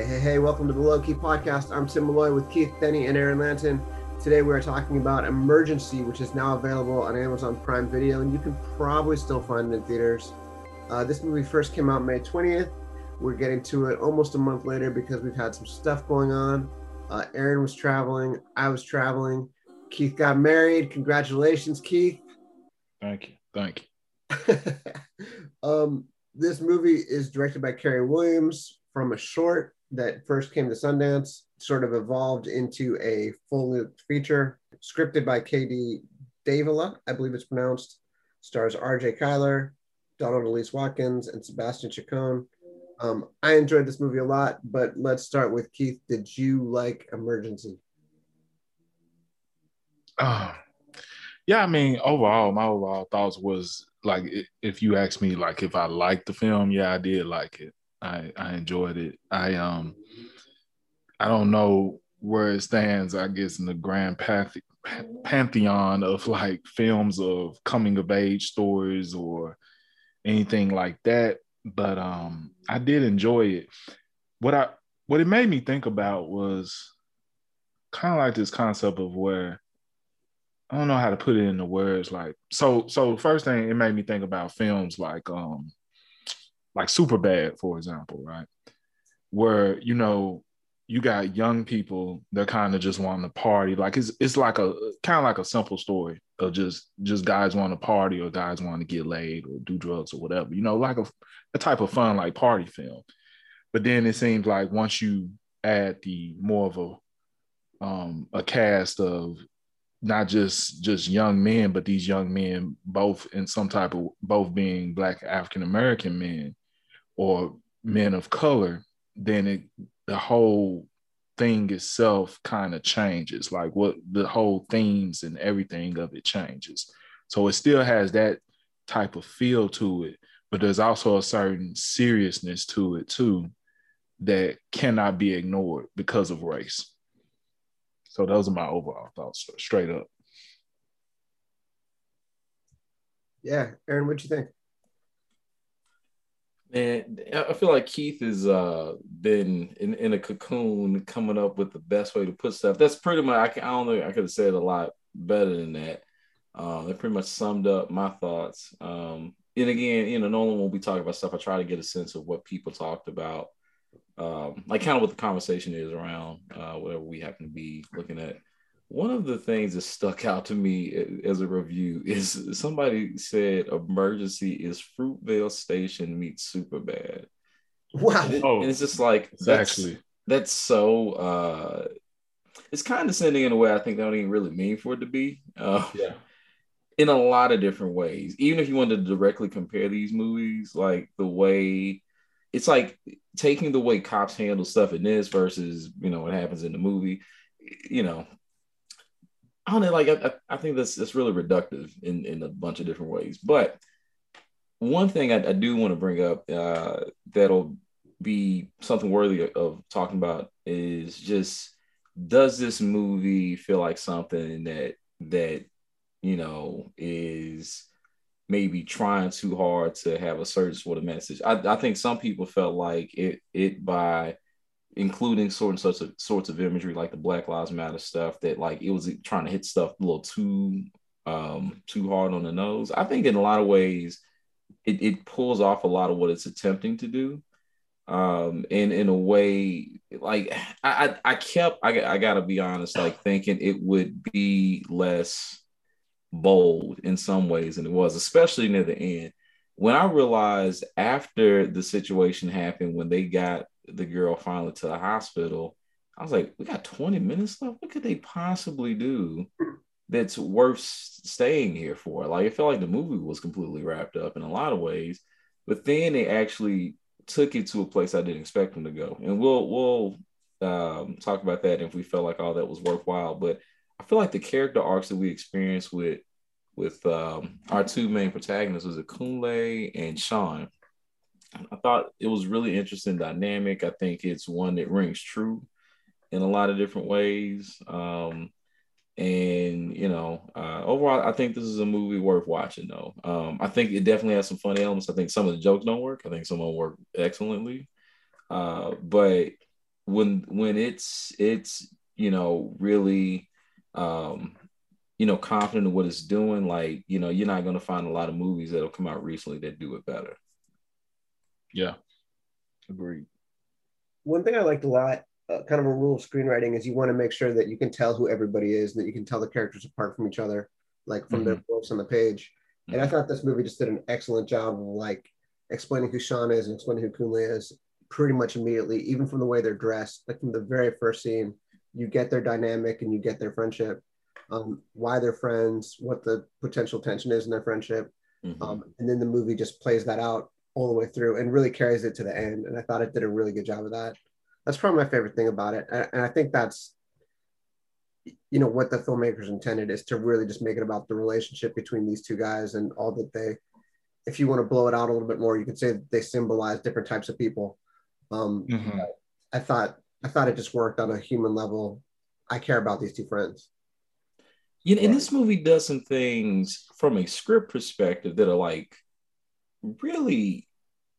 Hey, hey, hey, welcome to the Low Key Podcast. I'm Tim Malloy with Keith Denny and Aaron Lanton. Today we are talking about Emergency, which is now available on Amazon Prime Video, and you can probably still find it in theaters. Uh, this movie first came out May 20th. We're getting to it almost a month later because we've had some stuff going on. Uh, Aaron was traveling, I was traveling. Keith got married. Congratulations, Keith. Thank you. Thank you. um, this movie is directed by Carey Williams from a short that first came to Sundance, sort of evolved into a full length feature, scripted by KD Davila, I believe it's pronounced, stars RJ Cyler, Donald Elise Watkins, and Sebastian Chacon. Um, I enjoyed this movie a lot, but let's start with Keith. Did you like Emergency? Uh, yeah, I mean, overall, my overall thoughts was like, if you ask me, like, if I liked the film, yeah, I did like it. I I enjoyed it. I um, I don't know where it stands. I guess in the grand path- pantheon of like films of coming of age stories or anything like that. But um, I did enjoy it. What I what it made me think about was kind of like this concept of where I don't know how to put it into words. Like so, so first thing it made me think about films like um like super bad, for example, right? Where you know you got young people they're kind of just wanting to party like it's it's like a kind of like a simple story of just just guys want to party or guys want to get laid or do drugs or whatever you know like a, a type of fun like party film but then it seems like once you add the more of a um a cast of not just just young men but these young men both in some type of both being black african american men or men of color then it the whole thing itself kind of changes. Like what the whole themes and everything of it changes. So it still has that type of feel to it but there's also a certain seriousness to it too that cannot be ignored because of race. So those are my overall thoughts straight up. Yeah aaron what you think and I feel like Keith has uh, been in, in a cocoon coming up with the best way to put stuff. That's pretty much, I, can, I don't know, I could have said a lot better than that. Um, it pretty much summed up my thoughts. Um, and again, you know, normally when we talk about stuff, I try to get a sense of what people talked about, um, like kind of what the conversation is around uh, whatever we happen to be looking at. One of the things that stuck out to me as a review is somebody said emergency is Fruitvale Station meets Superbad. Wow. And, oh, and it's just like that's actually that's so uh it's condescending in a way I think they don't even really mean for it to be. Uh, yeah. In a lot of different ways. Even if you wanted to directly compare these movies, like the way it's like taking the way cops handle stuff in this versus, you know, what happens in the movie. You know, I don't know, like I, I think that's that's really reductive in in a bunch of different ways. But one thing I, I do want to bring up uh, that'll be something worthy of talking about is just does this movie feel like something that that you know is maybe trying too hard to have a certain sort of message. I, I think some people felt like it it by including sorts of sorts of imagery like the Black Lives Matter stuff that like it was trying to hit stuff a little too um too hard on the nose. I think in a lot of ways it, it pulls off a lot of what it's attempting to do. Um and in a way like I I, I kept I, I gotta be honest, like thinking it would be less bold in some ways than it was, especially near the end. When I realized after the situation happened, when they got the girl finally to the hospital, I was like, we got 20 minutes left. What could they possibly do that's worth staying here for? Like, it felt like the movie was completely wrapped up in a lot of ways, but then they actually took it to a place I didn't expect them to go. And we'll we'll um, talk about that if we felt like all that was worthwhile. But I feel like the character arcs that we experienced with with um, our two main protagonists was Kunle and Sean. I thought it was really interesting dynamic. I think it's one that rings true in a lot of different ways. Um, and you know, uh, overall, I think this is a movie worth watching. Though um, I think it definitely has some fun elements. I think some of the jokes don't work. I think some of them work excellently. Uh, but when when it's it's you know really um you know confident in what it's doing like you know you're not going to find a lot of movies that'll come out recently that do it better yeah agreed one thing i liked a lot uh, kind of a rule of screenwriting is you want to make sure that you can tell who everybody is and that you can tell the characters apart from each other like from mm-hmm. their voice on the page mm-hmm. and i thought this movie just did an excellent job of like explaining who sean is and explaining who kunle is pretty much immediately, even from the way they're dressed. Like from the very first scene, you get their dynamic and you get their friendship, um, why they're friends, what the potential tension is in their friendship. Mm-hmm. Um, and then the movie just plays that out all the way through and really carries it to the end. And I thought it did a really good job of that. That's probably my favorite thing about it. And, and I think that's, you know, what the filmmakers intended is to really just make it about the relationship between these two guys and all that they, if you want to blow it out a little bit more, you could say they symbolize different types of people um, mm-hmm. I thought I thought it just worked on a human level. I care about these two friends. You know, and this movie does some things from a script perspective that are like really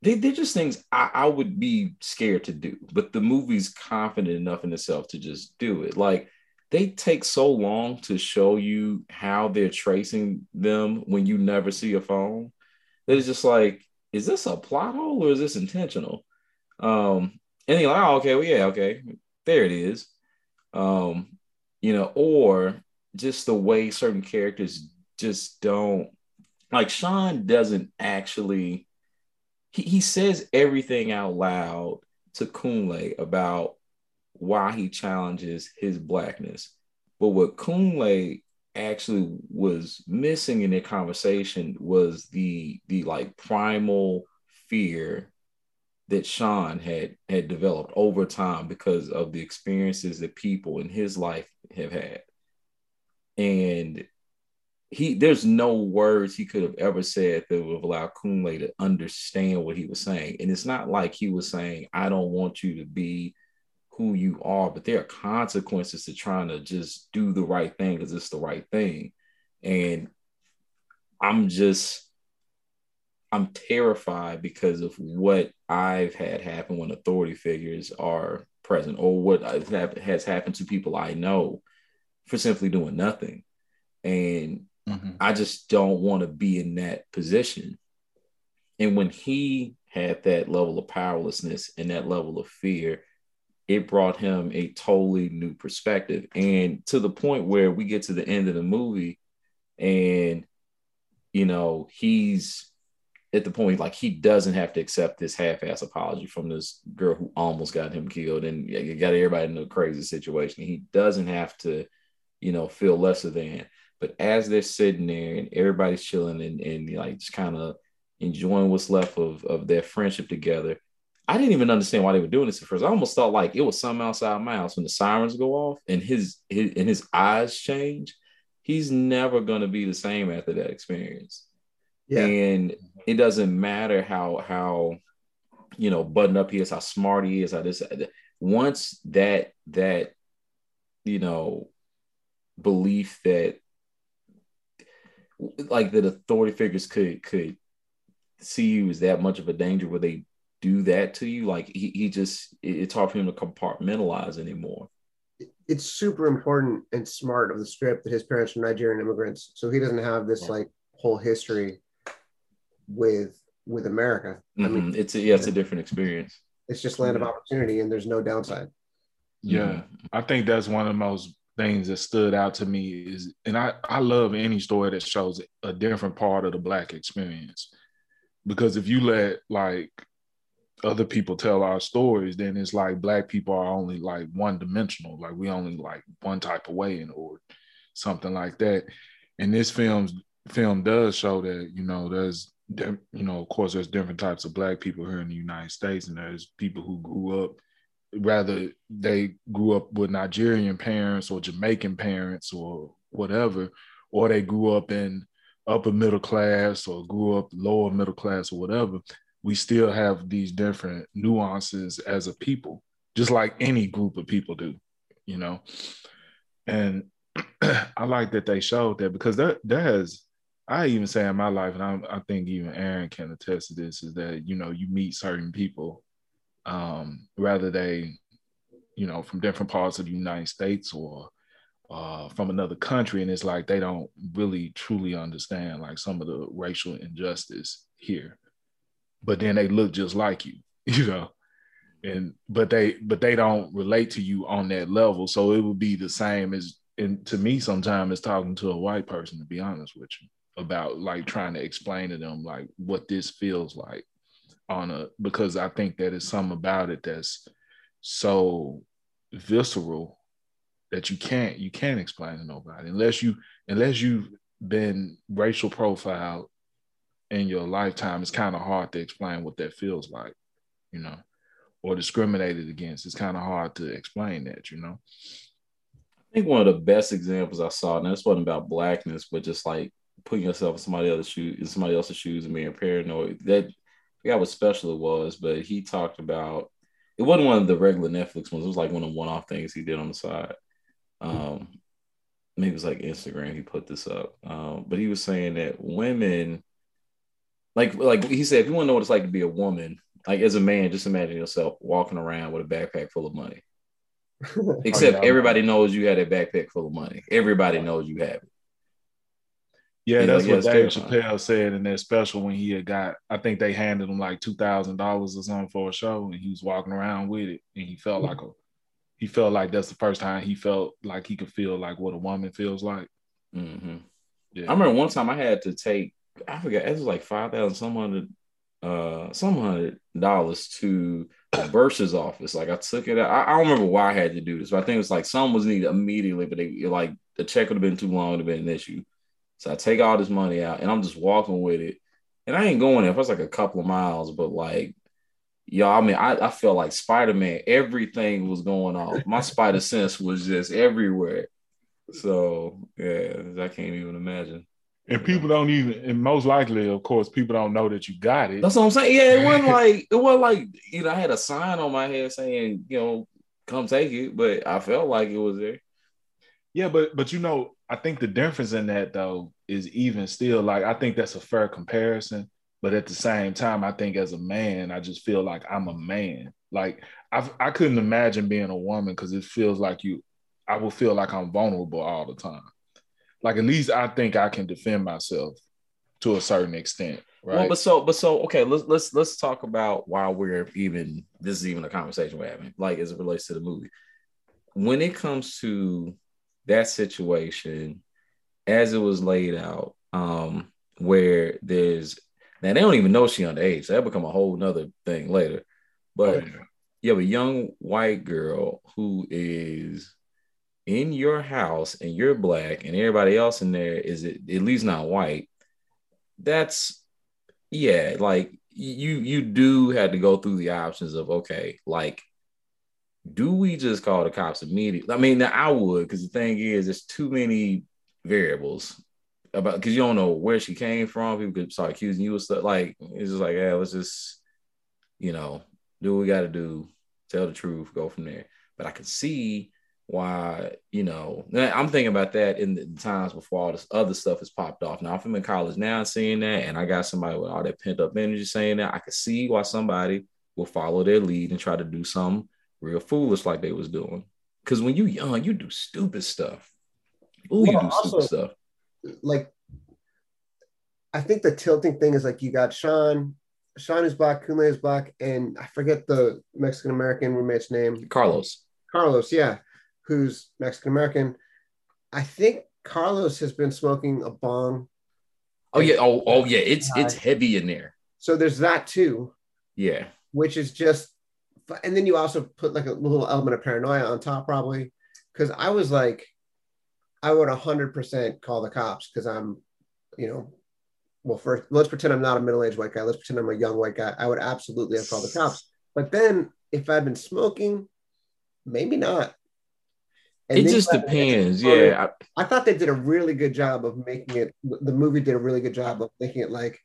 they, they're just things I, I would be scared to do, but the movie's confident enough in itself to just do it. Like they take so long to show you how they're tracing them when you never see a phone that it's just like, is this a plot hole or is this intentional? Um, and you're like, oh, okay, well, yeah, okay, there it is. Um, you know, or just the way certain characters just don't like Sean doesn't actually he, he says everything out loud to Kunle about why he challenges his blackness. But what Kunle actually was missing in their conversation was the the like primal fear that Sean had had developed over time because of the experiences that people in his life have had. And he there's no words he could have ever said that would have allowed Kunle to understand what he was saying. And it's not like he was saying, I don't want you to be who you are, but there are consequences to trying to just do the right thing because it's the right thing. And I'm just I'm terrified because of what I've had happen when authority figures are present, or what has happened to people I know for simply doing nothing. And mm-hmm. I just don't want to be in that position. And when he had that level of powerlessness and that level of fear, it brought him a totally new perspective. And to the point where we get to the end of the movie and, you know, he's at the point like he doesn't have to accept this half-ass apology from this girl who almost got him killed and got everybody in a crazy situation. He doesn't have to, you know, feel lesser than. But as they're sitting there and everybody's chilling and, and like just kind of enjoying what's left of, of their friendship together, I didn't even understand why they were doing this at first. I almost thought like it was something outside my house when the sirens go off and his, his and his eyes change. He's never gonna be the same after that experience. Yeah. And it doesn't matter how how you know buttoned up he is, how smart he is, how this uh, once that that you know belief that like that authority figures could could see you as that much of a danger where they do that to you like he, he just it's hard for him to compartmentalize anymore it's super important and smart of the script that his parents are nigerian immigrants so he doesn't have this like whole history with with America. Mm-hmm. I mean, mm-hmm. it's a, yeah, it's a different experience. It's just land of opportunity, and there's no downside. Yeah, I think that's one of the most things that stood out to me is, and I I love any story that shows a different part of the black experience, because if you let like other people tell our stories, then it's like black people are only like one dimensional, like we only like one type of way, in or something like that. And this film's film does show that you know there's you know, of course, there's different types of black people here in the United States, and there's people who grew up, rather they grew up with Nigerian parents or Jamaican parents or whatever, or they grew up in upper middle class or grew up lower middle class or whatever. We still have these different nuances as a people, just like any group of people do, you know. And I like that they showed that because that that has I even say in my life, and I, I, think even Aaron can attest to this, is that you know you meet certain people, um, rather they you know, from different parts of the United States or uh, from another country, and it's like they don't really truly understand like some of the racial injustice here. But then they look just like you, you know, and but they but they don't relate to you on that level. So it would be the same as and to me sometimes it's talking to a white person to be honest with you about like trying to explain to them like what this feels like on a because I think that is something about it that's so visceral that you can't you can't explain to nobody unless you unless you've been racial profiled in your lifetime it's kind of hard to explain what that feels like you know or discriminated against. It's kind of hard to explain that you know? I think one of the best examples i saw and this wasn't about blackness but just like putting yourself in somebody else's shoes in somebody else's shoes and being paranoid that forgot what special it was but he talked about it wasn't one of the regular netflix ones it was like one of the one-off things he did on the side um, maybe it was like Instagram. He put this up, um, but he was saying that women, like, like he said, if you want to know what it's like to be a woman, like as a man, just imagine yourself walking around with a backpack full of money. Except oh, yeah, everybody knows you had a backpack full of money. Everybody knows you have it. Yeah, that's like, what Dave Chappelle said in that special when he had got. I think they handed him like two thousand dollars or something for a show, and he was walking around with it, and he felt like a he felt like that's the first time he felt like he could feel like what a woman feels like. Mm-hmm. Yeah. I remember one time I had to take, I forget, it was like five thousand some hundred, uh, some hundred dollars to the bursar's office. Like I took it. Out. I, I don't remember why I had to do this, but I think it was like some was needed immediately, but they like the check would have been too long to be an issue. So I take all this money out and I'm just walking with it. And I ain't going there. It was like a couple of miles, but like y'all, I mean, I, I felt like Spider Man. Everything was going off. My spider sense was just everywhere. So yeah, I can't even imagine. And people don't even, and most likely, of course, people don't know that you got it. That's what I'm saying. Yeah, it wasn't like it wasn't like you know I had a sign on my head saying you know come take it, but I felt like it was there. Yeah, but but you know, I think the difference in that though is even still like I think that's a fair comparison but at the same time, I think as a man, I just feel like I'm a man. Like I I couldn't imagine being a woman because it feels like you. I will feel like I'm vulnerable all the time. Like at least I think I can defend myself to a certain extent. Right. Well, but so, but so, okay. Let's let's let's talk about why we're even. This is even a conversation we're having, like as it relates to the movie. When it comes to that situation, as it was laid out, um, where there's now they don't even know she underage. So that become a whole nother thing later. But oh, yeah. you have a young white girl who is in your house and you're black and everybody else in there is at least not white. That's yeah, like you you do have to go through the options of okay, like do we just call the cops immediately? I mean, I would because the thing is, there's too many variables about because you don't know where she came from. People could start accusing you of stuff. Like it's just like, yeah, let's just, you know, do what we got to do, tell the truth, go from there. But I can see why, you know, I'm thinking about that in the times before all this other stuff has popped off. Now, if I'm in college now seeing that, and I got somebody with all that pent up energy saying that, I could see why somebody will follow their lead and try to do something real foolish like they was doing. Because when you young, you do stupid stuff. Oh, well, you do also, stupid stuff like I think the tilting thing is like you got Sean, Sean is black, Kunle is black, and I forget the Mexican American roommate's name. Carlos. Carlos, yeah, who's Mexican American. I think Carlos has been smoking a bong. Oh yeah, oh oh yeah, it's it's heavy in there. So there's that too. Yeah. Which is just, and then you also put like a little element of paranoia on top, probably, because I was like, I would 100% call the cops because I'm, you know, well, first, let's pretend I'm not a middle aged white guy. Let's pretend I'm a young white guy. I would absolutely have called the cops. But then if I'd been smoking, maybe not. And it just depends. Yeah. I, I thought they did a really good job of making it, the movie did a really good job of making it like,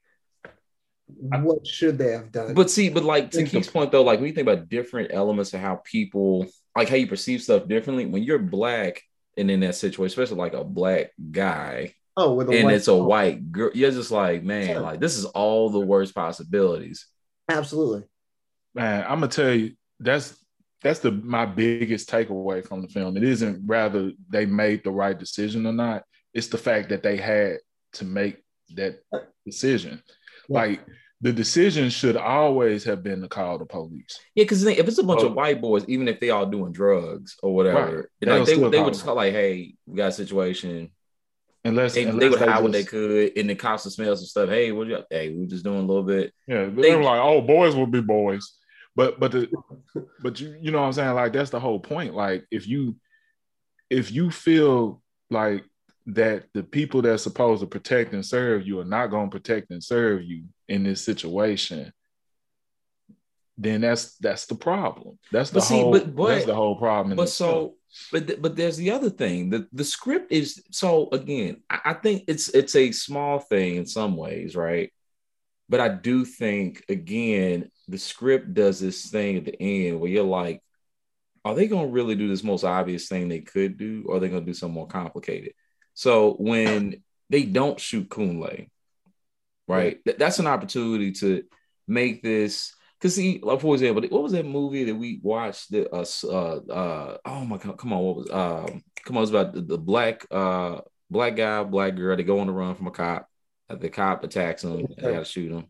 what should they have done? But see, but like to Keith's point though, like when you think about different elements of how people like how you perceive stuff differently, when you're black, and in that situation, especially like a black guy. Oh, with and it's a white girl. You're just like, man, yeah. like this is all the worst possibilities. Absolutely. Man, I'm gonna tell you, that's that's the my biggest takeaway from the film. It isn't rather they made the right decision or not. It's the fact that they had to make that decision. Yeah. Like the decision should always have been to call the police. Yeah, because if it's a bunch oh. of white boys, even if they all doing drugs or whatever, right. like, they, they would just call like, "Hey, we got a situation." Unless they, unless they would hide what they could, and the cops would smell some stuff. Hey, what you? Hey, we are just doing a little bit. Yeah, they, are like, "Oh, boys will be boys," but but the but you you know what I'm saying? Like that's the whole point. Like if you if you feel like that the people that's supposed to protect and serve you are not going to protect and serve you in this situation then that's that's the problem. That's the see, whole but, but, that's the whole problem but so but but there's the other thing. The the script is so again I, I think it's it's a small thing in some ways right? But i do think again the script does this thing at the end where you're like are they going to really do this most obvious thing they could do or are they going to do something more complicated so when they don't shoot Kunle, right, th- that's an opportunity to make this. Cause see, like for example, what was that movie that we watched? That uh, uh, uh oh my god, come on, what was um, come on, it was about the, the black uh black guy, black girl. They go on the run from a cop. Uh, the cop attacks them. They gotta shoot him.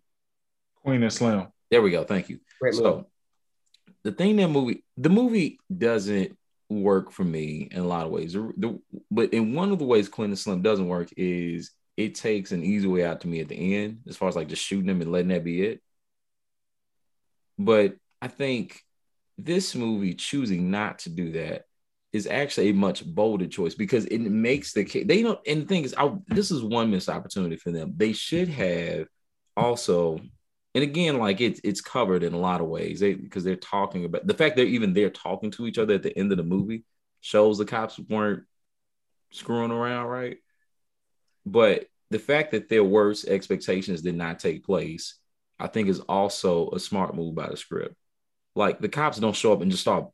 Queen and Slim. There we go. Thank you. Great so movie. the thing that movie, the movie doesn't work for me in a lot of ways. The, but in one of the ways and Slim doesn't work is it takes an easy way out to me at the end, as far as like just shooting them and letting that be it. But I think this movie choosing not to do that is actually a much bolder choice because it makes the case they don't and the thing is I, this is one missed opportunity for them they should have also and again, like it's it's covered in a lot of ways because they're talking about the fact they're even there talking to each other at the end of the movie shows the cops weren't screwing around, right? But the fact that their worst expectations did not take place, I think, is also a smart move by the script. Like the cops don't show up and just start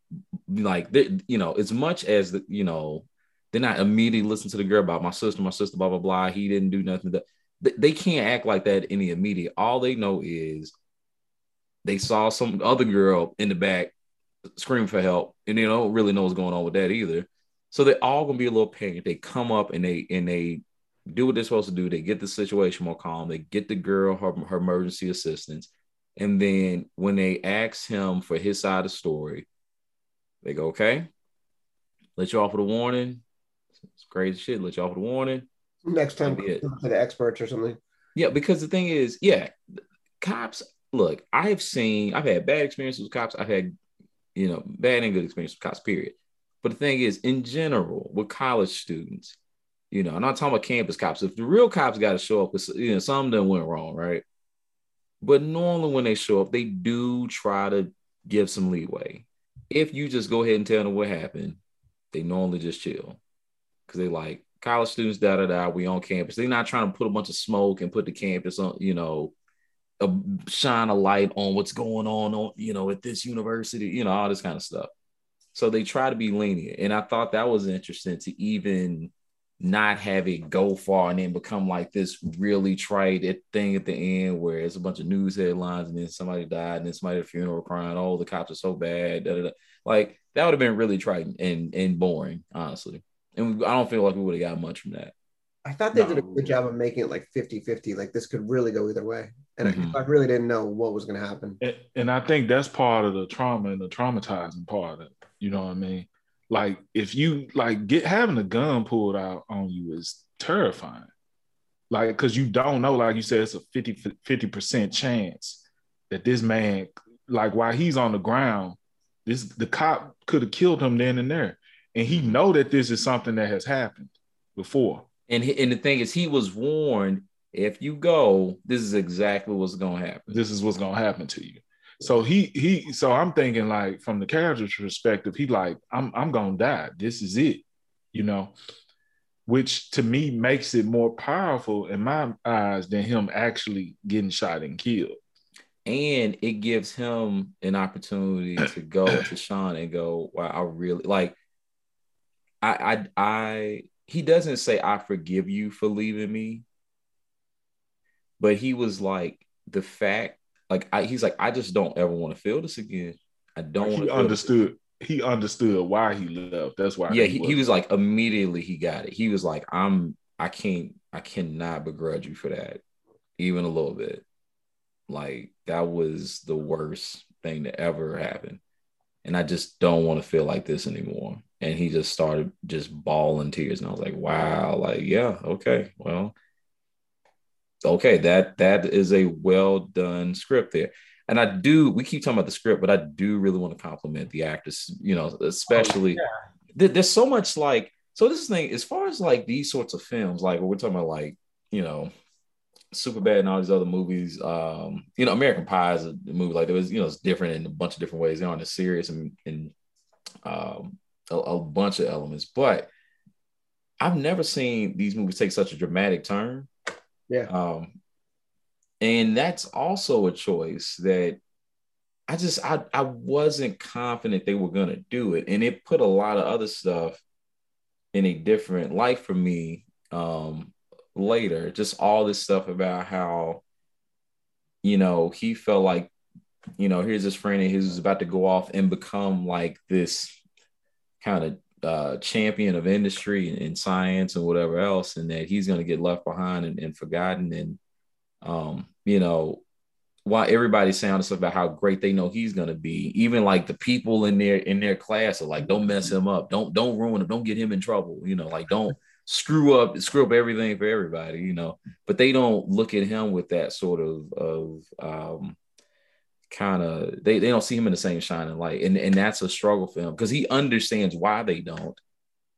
like you know, as much as the you know, they're not immediately listening to the girl about my sister, my sister, blah blah blah. He didn't do nothing. They can't act like that in the immediate. All they know is they saw some other girl in the back scream for help, and they don't really know what's going on with that either. So they're all gonna be a little panicked. They come up and they and they do what they're supposed to do. They get the situation more calm. They get the girl her, her emergency assistance, and then when they ask him for his side of the story, they go, "Okay, let you off with a warning. It's crazy shit. Let you off with a warning. Next time, to the experts or something. Yeah, because the thing is, yeah, cops. Look, I have seen, I've had bad experiences with cops. I've had, you know, bad and good experiences with cops. Period. But the thing is, in general, with college students, you know, I'm not talking about campus cops. If the real cops got to show up, you know, some of them went wrong, right? But normally when they show up, they do try to give some leeway. If you just go ahead and tell them what happened, they normally just chill because they like, college students, da da da. We on campus. They're not trying to put a bunch of smoke and put the campus on, you know, a, shine a light on what's going on on, you know, at this university, you know, all this kind of stuff. So they try to be lenient, and I thought that was interesting to even not have it go far and then become like this really trite thing at the end where it's a bunch of news headlines and then somebody died and then somebody at a funeral crying, oh, the cops are so bad. Da, da, da. Like that would have been really trite and, and boring, honestly and I don't feel like we would have got much from that. I thought they no. did a good job of making it like 50 50. Like this could really go either way. And mm-hmm. I, I, really didn't know what was going to happen. And, and, I think that's part of the trauma and the traumatizing part of it. You know what I mean? Like if you like get having a gun pulled out on you is terrifying. Like, because you don't know, like you said, it's a 50 50% chance that this man, like while he's on the ground, this the cop could have killed him then and there and he know that this is something that has happened before. And he, and the thing is, he was warned: if you go, this is exactly what's going to happen. This is what's going to happen to you. So he he. So I'm thinking like from the character's perspective, he like I'm I'm gonna die. This is it, you know. Which to me makes it more powerful in my eyes than him actually getting shot and killed and it gives him an opportunity to go to Sean and go, "Wow, I really like." I, I, I, he doesn't say, I forgive you for leaving me. But he was like, the fact, like, I, he's like, I just don't ever want to feel this again. I don't want to understood. he understood why he left. That's why. Yeah, he, he, was like immediately he got it. He was like, I'm I can't I cannot begrudge you for that, even a little bit. Like that was the worst thing to ever happen. And I just don't want to feel like this anymore. And he just started just bawling tears. And I was like, wow, like, yeah, okay, well, okay, that that is a well done script there. And I do, we keep talking about the script, but I do really want to compliment the actors, you know, especially oh, yeah. there's so much like, so this thing, as far as like these sorts of films, like we're talking about like, you know, Superbad and all these other movies, um, you know, American Pie is a movie like it was, you know, it's different in a bunch of different ways. They aren't as serious and, and um, a, a bunch of elements, but I've never seen these movies take such a dramatic turn. Yeah. Um, and that's also a choice that I just I I wasn't confident they were gonna do it, and it put a lot of other stuff in a different light for me um, later. Just all this stuff about how you know he felt like you know here's his friend and he was about to go off and become like this kind of uh, champion of industry and, and, science and whatever else, and that he's going to get left behind and, and forgotten. And um, you know, while everybody's saying stuff about how great they know he's going to be, even like the people in their in their class are like, "Don't mess him up. Don't don't ruin him. Don't get him in trouble." You know, like don't screw up screw up everything for everybody. You know, but they don't look at him with that sort of of um, kind of they, they don't see him in the same shining light and and that's a struggle for him because he understands why they don't.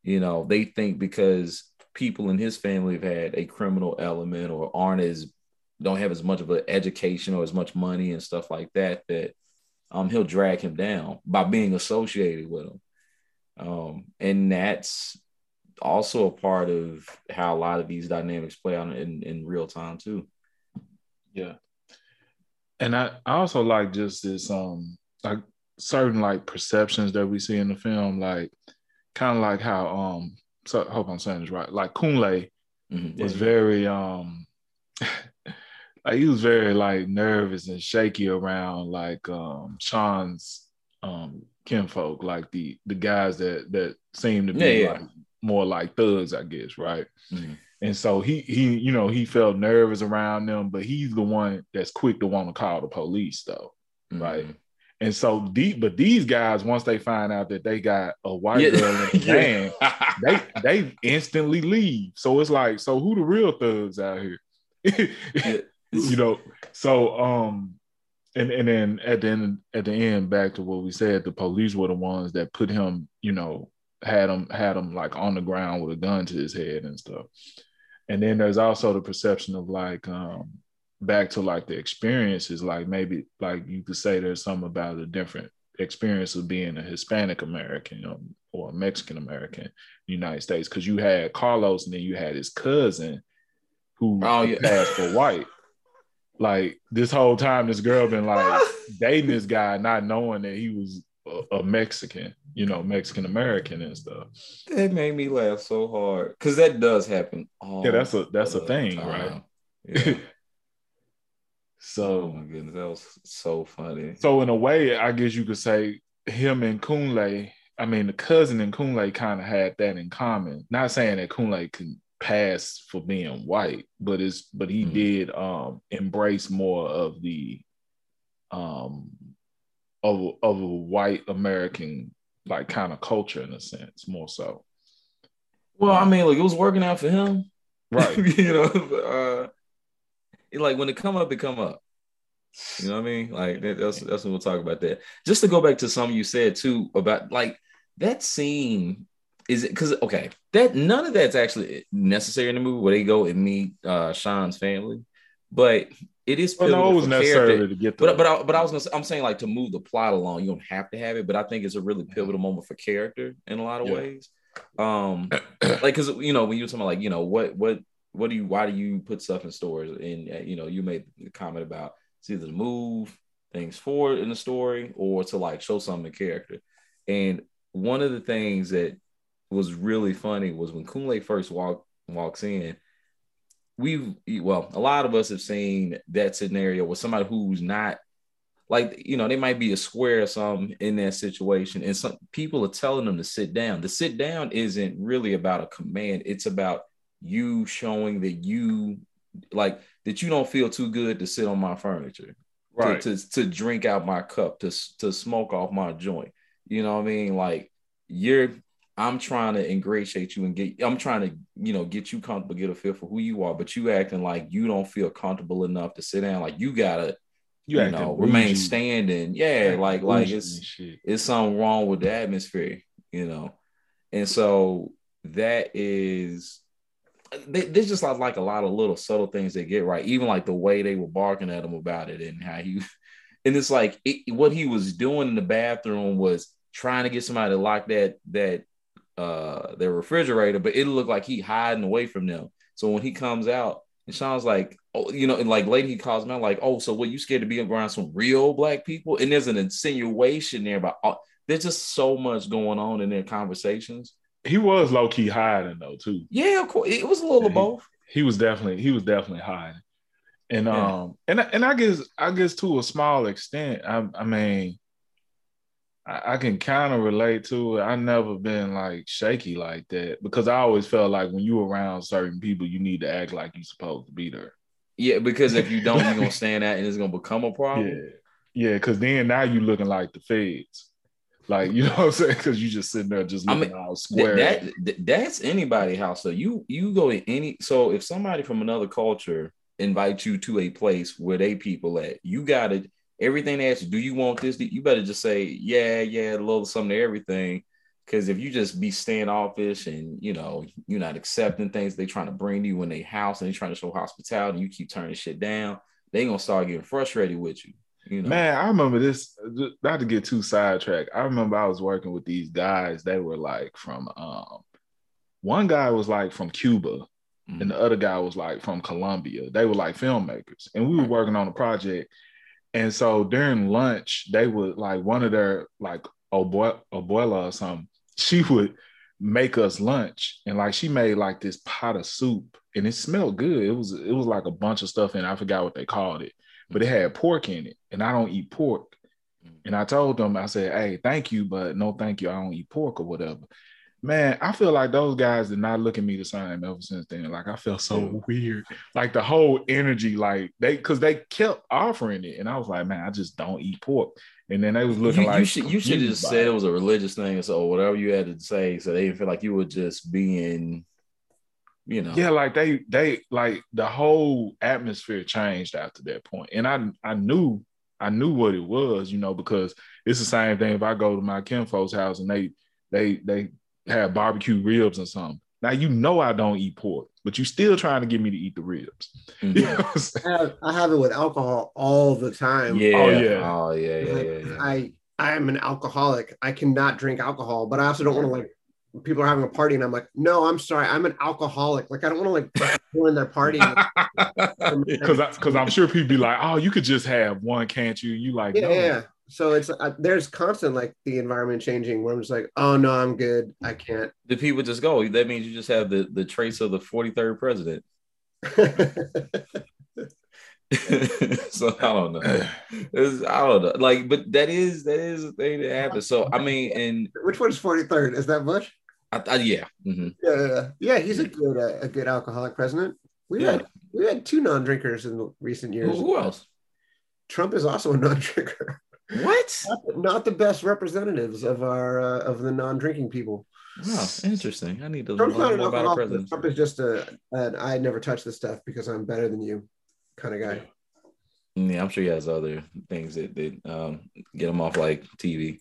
You know they think because people in his family have had a criminal element or aren't as don't have as much of an education or as much money and stuff like that that um he'll drag him down by being associated with him. Um and that's also a part of how a lot of these dynamics play out in in real time too. Yeah and I, I also like just this um like certain like perceptions that we see in the film, like kind of like how um so I hope I'm saying this right. Like Kunle mm-hmm. was very um like he was very like nervous and shaky around like um Sean's um kinfolk, like the the guys that that seem to be yeah, yeah. like more like thugs, I guess, right? Mm-hmm. And so he he you know he felt nervous around them, but he's the one that's quick to want to call the police though, mm-hmm. right? And so deep, but these guys once they find out that they got a white yeah. girl in the gang, they they instantly leave. So it's like, so who the real thugs out here? you know, so um and and then at the end at the end back to what we said the police were the ones that put him you know had him had him like on the ground with a gun to his head and stuff and then there's also the perception of like um back to like the experiences like maybe like you could say there's something about a different experience of being a hispanic american or, or a mexican american in the united states because you had carlos and then you had his cousin who oh, yeah. passed for white like this whole time this girl been like dating this guy not knowing that he was a, a mexican you know, Mexican American and stuff. That made me laugh so hard because that does happen. yeah, that's a that's a thing, time. right? Yeah. so, oh my goodness, that was so funny. So in a way, I guess you could say him and Kunle. I mean, the cousin and Kunle kind of had that in common. Not saying that Kunle can pass for being white, but it's but he mm-hmm. did um embrace more of the um of of a white American like kind of culture in a sense, more so. Well, I mean, like it was working out for him, right? you know, uh, like when it come up, it come up. You know what I mean? Like that, that's that's what we'll talk about that. Just to go back to something you said too about like that scene is it because okay that none of that's actually necessary in the movie where they go and meet uh Sean's family, but it is well, no, it was necessary to get but but I, but I was gonna say, I'm saying like to move the plot along, you don't have to have it, but I think it's a really pivotal moment for character in a lot of yeah. ways. Um, like because you know when you're talking about like you know what what what do you why do you put stuff in stores and uh, you know you made the comment about it's either to move things forward in the story or to like show something in character. And one of the things that was really funny was when Kunle first walk walks in we've well, a lot of us have seen that scenario with somebody who's not like you know they might be a square or something in that situation and some people are telling them to sit down. The sit down isn't really about a command. It's about you showing that you like that you don't feel too good to sit on my furniture right. to, to, to drink out my cup to to smoke off my joint. You know what i mean? Like you're i'm trying to ingratiate you and get i'm trying to you know get you comfortable get a feel for who you are but you acting like you don't feel comfortable enough to sit down. Like you gotta you, you know remain standing. Yeah like like it's it's something wrong with the atmosphere you know? And so that is there's just like, like a lot of little subtle things they get right. Even like the way they were barking at him about it and how he and it's like it, what he was doing in the bathroom was trying to get somebody to lock that that uh their refrigerator but it looked like he hiding away from them so when he comes out and Sean's like, oh, you know, and like later he calls me out, like, oh, so what you scared to be around some real black people? And there's an insinuation there about oh, there's just so much going on in their conversations. He was low key hiding though, too. Yeah, of course. It was a little yeah, of both. He, he, was definitely, he was definitely hiding. And yeah. um, and and I guess I guess to a small extent, I I mean, I, I can kind of relate to it. I never been like shaky like that because I always felt like when you around certain people, you need to act like you're supposed to be there. Yeah, because if you don't, you're gonna stand out and it's gonna become a problem. Yeah, yeah, because then now you looking like the feds. Like you know what I'm saying? Because you just sitting there just looking I mean, all square. That, that that's anybody house. So you you go to any. So if somebody from another culture invites you to a place where they people at, you gotta everything they ask you, do you want this? You better just say, yeah, yeah, a little something to everything. Because if you just be standoffish and you know you're not accepting things they're trying to bring to you in their house and they're trying to show hospitality, and you keep turning shit down, they gonna start getting frustrated with you. You know? Man, I remember this. Not to get too sidetracked. I remember I was working with these guys. They were like from um, one guy was like from Cuba, mm-hmm. and the other guy was like from Colombia. They were like filmmakers, and we were working on a project and so during lunch, they would like one of their like abue- abuela or something, she would make us lunch. And like she made like this pot of soup and it smelled good. It was it was like a bunch of stuff and I forgot what they called it, but it had pork in it. And I don't eat pork. Mm. And I told them, I said, hey, thank you, but no thank you. I don't eat pork or whatever man, I feel like those guys did not look at me the same ever since then. Like I felt so weird. Like the whole energy, like they because they kept offering it, and I was like, man, I just don't eat pork. And then they was looking you, like you should you should have just said it was a religious thing, so whatever you had to say, so they didn't feel like you were just being, you know. Yeah, like they they like the whole atmosphere changed after that point. point, and I I knew I knew what it was, you know, because it's the same thing if I go to my kinfolk's house and they they they have barbecue ribs or something. Now you know I don't eat pork, but you still trying to get me to eat the ribs. Mm-hmm. You know I, have, I, have, it with alcohol all the time. Yeah. Oh yeah. Oh yeah. Yeah. Like, yeah, yeah. I I am an alcoholic. I cannot drink alcohol, but I also don't want to like people are having a party and I'm like, no, I'm sorry, I'm an alcoholic. Like I don't want to like join their party. Because because I'm sure people be like, oh, you could just have one, can't you? You like, yeah, no. yeah so it's uh, there's constant like the environment changing where I'm just like, oh no, I'm good. I can't. The people just go. That means you just have the the trace of the 43rd president. so I don't know. It's, I don't know. Like, but that is that is a thing that happens. So I mean, and which one's 43rd? Is that Bush? I, I, yeah. Mm-hmm. yeah. Yeah, yeah, He's a good uh, a good alcoholic president. We yeah. had we had two non-drinkers in recent years. Who, who else? Trump is also a non-drinker. What? Not, not the best representatives of our uh, of the non-drinking people. Oh, interesting. I need to Trump's learn more about our president. Trump is just a an I never touch this stuff because I'm better than you kind of guy. Yeah, I'm sure he has other things that, that um, get him off like TV.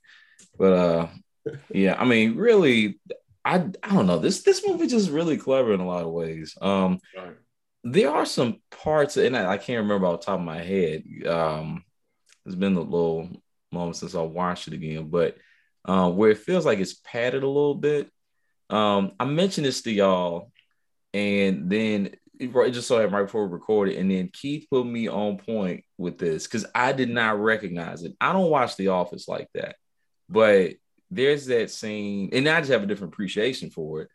But uh yeah, I mean, really, I I don't know. This this movie just really clever in a lot of ways. Um right. there are some parts, and I, I can't remember off the top of my head. Um it's been a little moment since I watched it again, but uh, where it feels like it's padded a little bit. Um, I mentioned this to y'all, and then it just so happened right before we recorded, and then Keith put me on point with this because I did not recognize it. I don't watch The Office like that, but there's that scene, and I just have a different appreciation for it.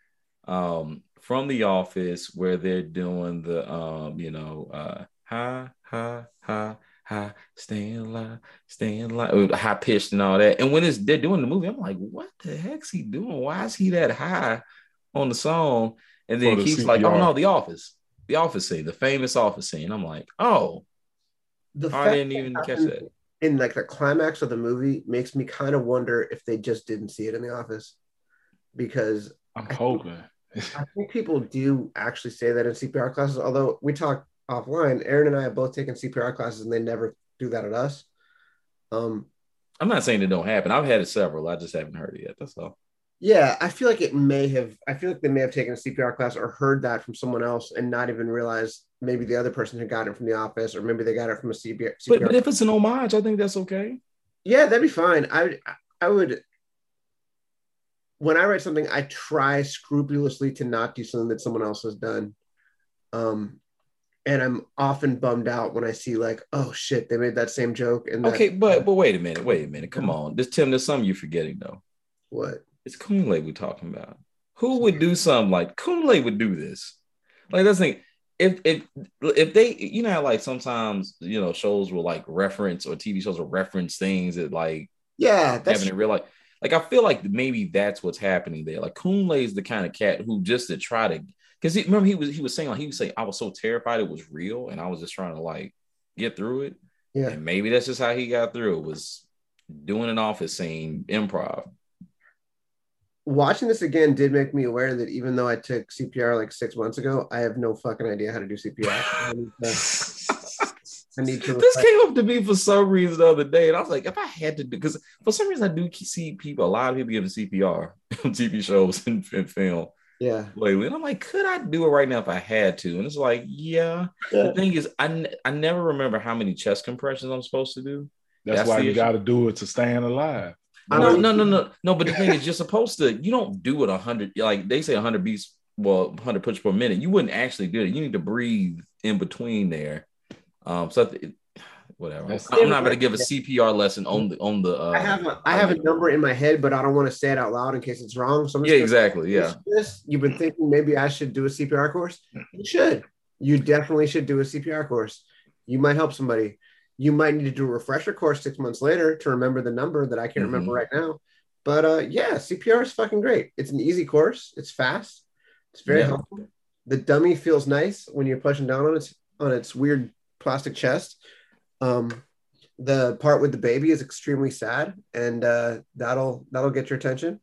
Um, from The Office, where they're doing the, um, you know, uh, ha ha ha high, staying alive, staying alive, high pitched and all that. And when it's they're doing the movie, I'm like, what the heck's he doing? Why is he that high on the song? And then it keeps like, oh no, the office, the office scene, the famous office scene. I'm like, oh, the I didn't even catch that. In like the climax of the movie makes me kind of wonder if they just didn't see it in the office because I'm I hoping. I think people do actually say that in CPR classes, although we talk offline. Aaron and I have both taken CPR classes and they never do that at us. Um, I'm not saying it don't happen. I've had it several. I just haven't heard it yet. That's all. Yeah, I feel like it may have. I feel like they may have taken a CPR class or heard that from someone else and not even realized maybe the other person had gotten it from the office or maybe they got it from a CPR. CPR but, but if it's an homage, I think that's okay. Yeah, that'd be fine. I I would. When I write something, I try scrupulously to not do something that someone else has done. Um, and I'm often bummed out when I see like, oh shit, they made that same joke. And okay, but but wait a minute, wait a minute, come on, this Tim, there's something you're forgetting though. What? It's Kunle we're talking about. Who would do something like Kunle would do this? Like that's thing. If if if they, you know, like sometimes you know shows will like reference or TV shows will reference things that like yeah, that's having in real life. Like I feel like maybe that's what's happening there. Like Kunle is the kind of cat who just to try to because he remember he was he was saying like he was saying I was so terrified it was real and I was just trying to like get through it. Yeah, and maybe that's just how he got through it was doing an office scene improv. Watching this again did make me aware that even though I took CPR like six months ago, I have no fucking idea how to do CPR. I need to, I need to this came up to me for some reason the other day, and I was like, if I had to do, because for some reason I do see people, a lot of people giving CPR on TV shows and, and film. Yeah. Lately. And I'm like, could I do it right now if I had to? And it's like, yeah. yeah. The thing is, I, I never remember how many chest compressions I'm supposed to do. That's, That's why you got to do it to stand alive. No, no, no, no, no. But the thing is, you're supposed to. You don't do it hundred. Like they say, hundred beats. Well, hundred push per minute. You wouldn't actually do it. You need to breathe in between there. Um. So whatever. That's I'm not going to give a CPR lesson on the on the. Uh, I have a I have a number in my head, but I don't want to say it out loud in case it's wrong. So yeah, exactly. Yeah. This you've been thinking maybe I should do a CPR course. You should. You definitely should do a CPR course. You might help somebody. You might need to do a refresher course six months later to remember the number that I can't mm-hmm. remember right now. But uh, yeah, CPR is fucking great. It's an easy course. It's fast. It's very yeah. helpful. The dummy feels nice when you're pushing down on its on its weird plastic chest. Um, the part with the baby is extremely sad, and uh, that'll that'll get your attention.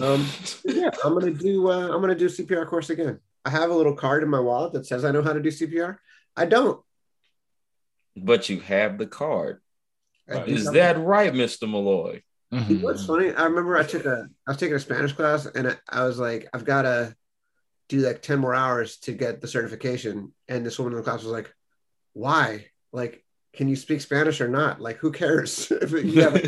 Um, yeah, I'm gonna do uh, I'm gonna do CPR course again. I have a little card in my wallet that says I know how to do CPR. I don't, but you have the card. Is that right, Mister Malloy? Mm-hmm. What's funny? I remember I took a I was taking a Spanish class, and I, I was like, I've got to do like ten more hours to get the certification. And this woman in the class was like, "Why? Like, can you speak Spanish or not? Like, who cares? if you have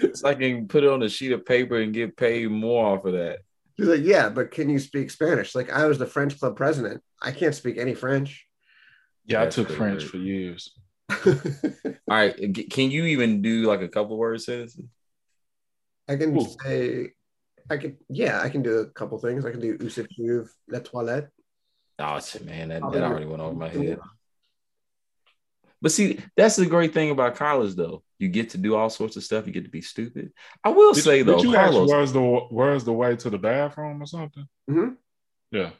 it's like you can put it on a sheet of paper and get paid more off of that. She's like, yeah, but can you speak Spanish? Like, I was the French club president. I can't speak any French. Yeah, That's I took French weird. for years. All right, can you even do like a couple words sentences? I can Ooh. say, I can, yeah, I can do a couple things. I can do "Usif la toilette." Oh man, that, that already went over my head. But see, that's the great thing about college, though. You get to do all sorts of stuff. You get to be stupid. I will did, say though, you Carlos, where's the where's the way to the bathroom or something? Mm-hmm. Yeah.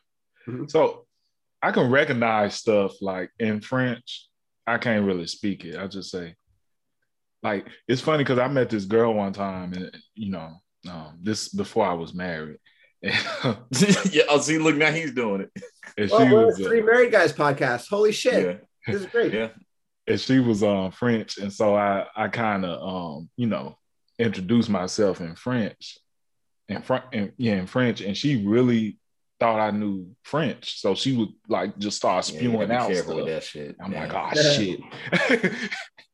Mm-hmm. So I can recognize stuff like in French. I can't really speak it. I just say, like, it's funny because I met this girl one time, and you know, um, this before I was married. yeah, I'll oh, see. Look, now he's doing it. And well, she was, three uh, married guys podcast. Holy shit! Yeah. This is great. Yeah, and she was um French, and so I I kind of um you know introduced myself in French, in front and yeah in French, and she really thought I knew French, so she would like just start spewing yeah, out stuff. With that shit. I'm like, oh shit.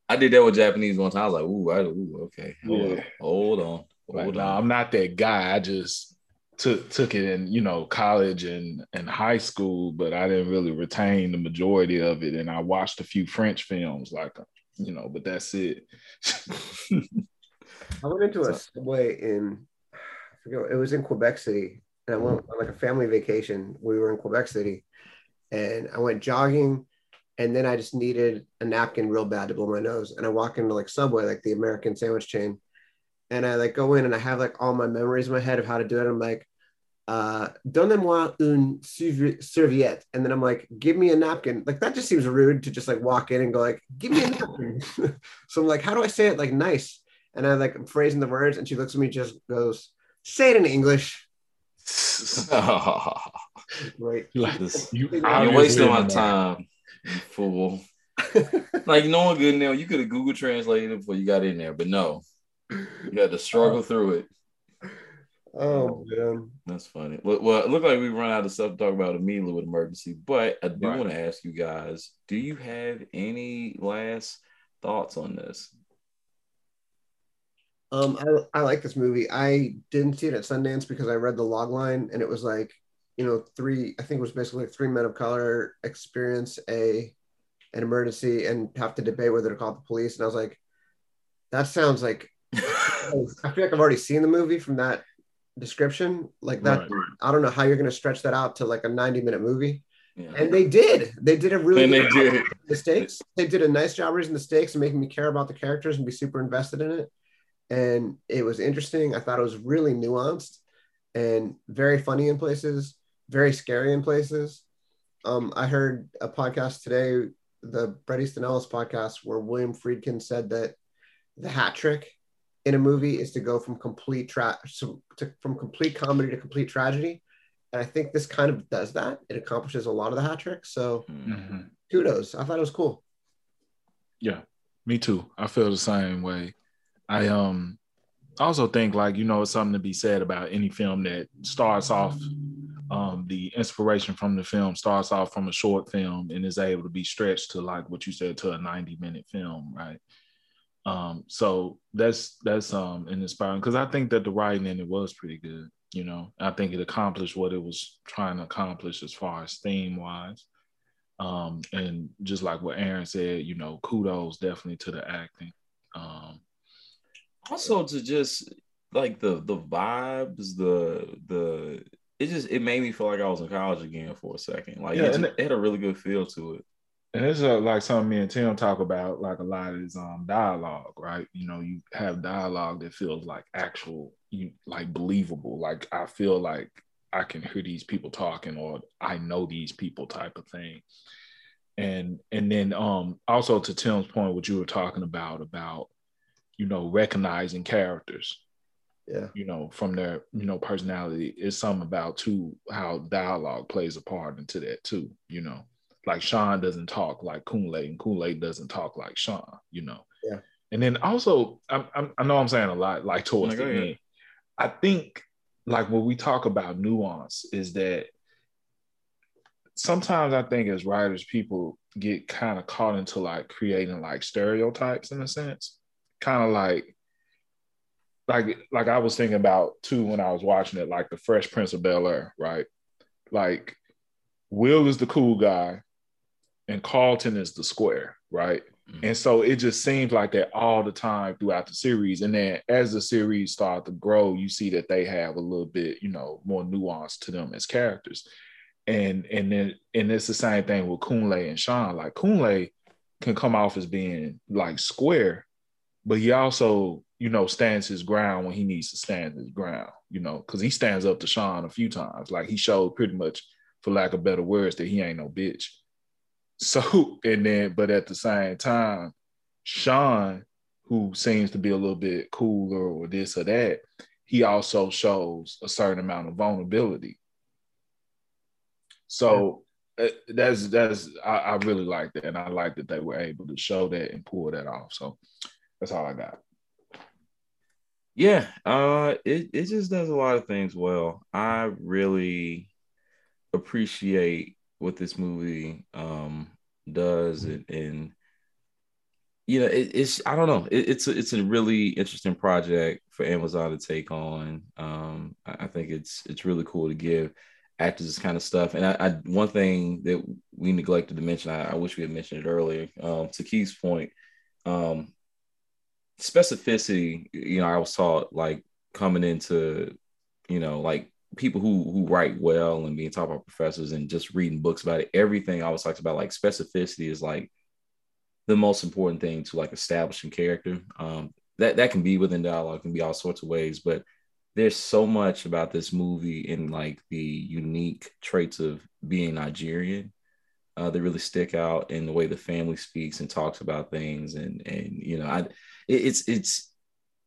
I did that with Japanese one time. I was like, ooh, I, ooh okay, hold yeah. on, hold on, hold like, on. Nah, I'm not that guy. I just took took it in you know college and and high school, but I didn't really retain the majority of it. And I watched a few French films, like you know, but that's it. I went into a subway in I forget it was in Quebec City, and I went on like a family vacation. We were in Quebec City, and I went jogging, and then I just needed a napkin real bad to blow my nose. And I walk into like Subway, like the American sandwich chain, and I like go in and I have like all my memories in my head of how to do it. I'm like, uh, donnez-moi une serviette. And then I'm like, give me a napkin. Like that just seems rude to just like walk in and go like, give me a napkin. so I'm like, how do I say it like nice? And I like I'm phrasing the words and she looks at me just goes, say it in English. Right. Like this. You, you're wasting my time, you fool. like knowing good now, you could have Google translated it before you got in there, but no. You had to struggle uh, through it. Oh man, that's funny. Well, well, it looked like we run out of stuff to talk about immediately with emergency, but I do right. want to ask you guys: Do you have any last thoughts on this? Um, I, I like this movie. I didn't see it at Sundance because I read the log line and it was like, you know, three. I think it was basically three men of color experience a an emergency and have to debate whether to call the police. And I was like, that sounds like I feel like I've already seen the movie from that description like that right. i don't know how you're going to stretch that out to like a 90 minute movie. Yeah. and they did. They did a really and they did. the stakes. They did a nice job raising the stakes and making me care about the characters and be super invested in it. And it was interesting. I thought it was really nuanced and very funny in places very scary in places. Um, i heard a podcast today the Bret Easton Ellis podcast where william friedkin said that the hat trick in a movie is to go from complete tra- to, from complete comedy to complete tragedy. And I think this kind of does that. It accomplishes a lot of the hat tricks. So mm-hmm. kudos. I thought it was cool. Yeah, me too. I feel the same way. I um also think like, you know, it's something to be said about any film that starts off um, the inspiration from the film starts off from a short film and is able to be stretched to like what you said to a 90 minute film, right? Um, so that's that's um inspiring because I think that the writing in it was pretty good. You know, I think it accomplished what it was trying to accomplish as far as theme wise. Um, and just like what Aaron said, you know, kudos definitely to the acting. Um, also to just like the the vibes, the the it just it made me feel like I was in college again for a second. Like yeah, it, just, it had a really good feel to it and it's uh, like something me and Tim talk about, like a lot this um dialogue, right? You know, you have dialogue that feels like actual, you like believable. Like I feel like I can hear these people talking, or I know these people, type of thing. And and then um also to Tim's point, what you were talking about about you know recognizing characters, yeah, you know from their you know personality is something about too how dialogue plays a part into that too, you know like Sean doesn't talk like Kool Aid, and Kool Aid doesn't talk like Sean, you know. Yeah. And then also, I'm, I'm, i know I'm saying a lot, like towards the end. I think, like when we talk about nuance, is that sometimes I think as writers, people get kind of caught into like creating like stereotypes in a sense, kind of like, like, like I was thinking about too when I was watching it, like the Fresh Prince of Bel Air, right? Like Will is the cool guy, and Carlton is the square, right? Mm-hmm. And so it just seems like that all the time throughout the series. And then as the series start to grow, you see that they have a little bit, you know, more nuance to them as characters. And and then and it's the same thing with Kunle and Sean. Like Kunle can come off as being like square, but he also, you know, stands his ground when he needs to stand his ground, you know, because he stands up to Sean a few times. Like he showed pretty much, for lack of better words, that he ain't no bitch. So, and then, but at the same time, Sean, who seems to be a little bit cooler or this or that, he also shows a certain amount of vulnerability. So yeah. Uh, that's that's I, I, really like that, and I like that they were able to show that and pull that off. So that's all I got. Yeah, uh, it it just does a lot of things well. I really appreciate what this movie um, does, and, and you know, it, it's I don't know, it, it's a, it's a really interesting project for Amazon to take on. Um, I, I, think it's it's really cool to give actors this kind of stuff. And I, I one thing that we neglected to mention, I, I wish we had mentioned it earlier. Um, to Keith's point, um, specificity. You know, I was taught like coming into, you know, like people who who write well and being taught by professors and just reading books about it, everything always talks about like specificity is like the most important thing to like establishing character. Um, that that can be within dialogue, can be all sorts of ways, but there's so much about this movie and like the unique traits of being Nigerian uh, that really stick out in the way the family speaks and talks about things, and and you know, I it, it's it's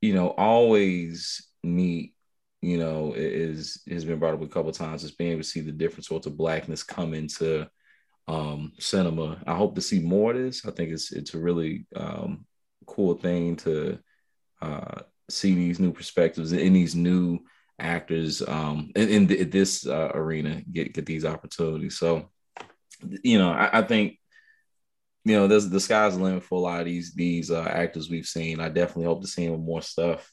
you know always neat you know, is has been brought up a couple times, is being able to see the different sorts of blackness come into um, cinema. I hope to see more of this. I think it's it's a really um, cool thing to uh, see these new perspectives and these new actors um, in, in, this uh, arena get get these opportunities. So, you know, I, I think you know, there's the sky's the limit for a lot of these these uh, actors we've seen. I definitely hope to see more stuff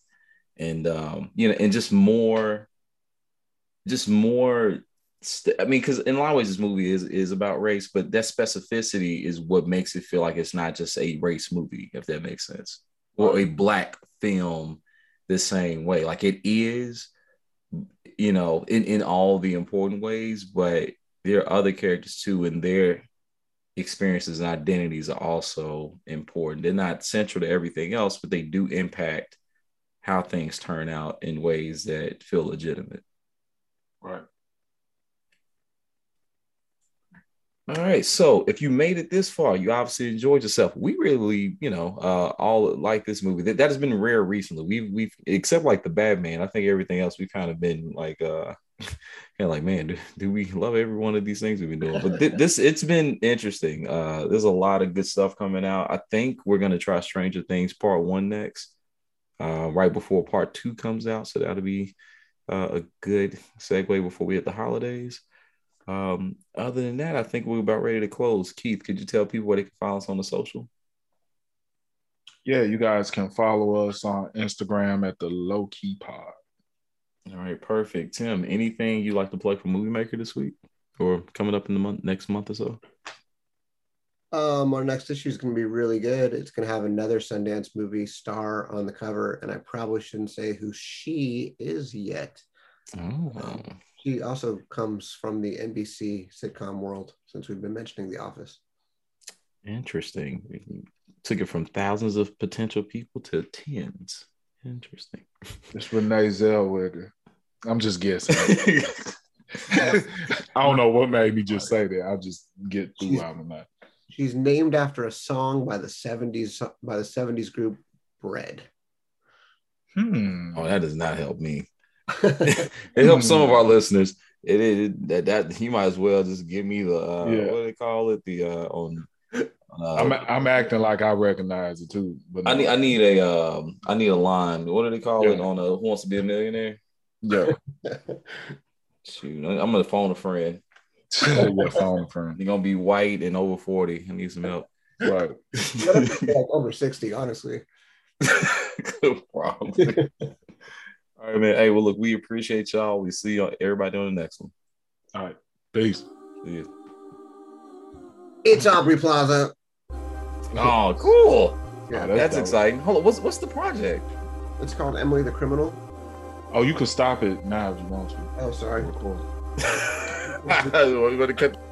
and um, you know, and just more, just more. St- I mean, because in a lot of ways, this movie is is about race, but that specificity is what makes it feel like it's not just a race movie, if that makes sense, or a black film the same way. Like it is, you know, in in all the important ways, but there are other characters too, and their experiences and identities are also important. They're not central to everything else, but they do impact how things turn out in ways that feel legitimate. Right. All right. So if you made it this far, you obviously enjoyed yourself. We really, you know, uh, all like this movie. That, that has been rare recently. We've we've except like the Batman. I think everything else we've kind of been like uh kind of like, man, do, do, we love every one of these things we've been doing? But th- this it's been interesting. Uh there's a lot of good stuff coming out. I think we're gonna try Stranger Things part one next uh, right before part two comes out. So that'll be uh, a good segue before we hit the holidays. Um, other than that, I think we're about ready to close. Keith, could you tell people where they can follow us on the social? Yeah, you guys can follow us on Instagram at the Low Key Pod. All right, perfect. Tim, anything you'd like to plug for Movie Maker this week or coming up in the month next month or so? Um, our next issue is going to be really good. It's going to have another Sundance movie star on the cover, and I probably shouldn't say who she is yet. Oh. Um, she also comes from the NBC sitcom world since we've been mentioning The Office. Interesting. took it from thousands of potential people to tens. Interesting. It's Renee Zellweger. I'm just guessing. I don't know what made me just say that. I just get through out of my She's named after a song by the 70s by the 70s group Bread. Hmm. Oh, that does not help me. it helps some of our listeners. It, it that that he might as well just give me the uh, yeah. what do they call it the uh on uh, I'm I'm acting like I recognize it too. But no. I need I need a um I need a line. What do they call yeah. it on a Who Wants to Be a Millionaire? Yeah. Shoot, I'm gonna phone a friend. your phone friend. You're gonna be white and over 40. I need some help. Right. like over 60, honestly. Probably. All right, man. Hey, well, look, we appreciate y'all. We see y'all, everybody on the next one. All right. Peace. See you. It's Aubrey Plaza. Oh, cool. Yeah, that's, that's exciting. Hold on. What's what's the project? It's called Emily the Criminal. Oh, you can stop it now if you want to. Oh, sorry. We're going to cut.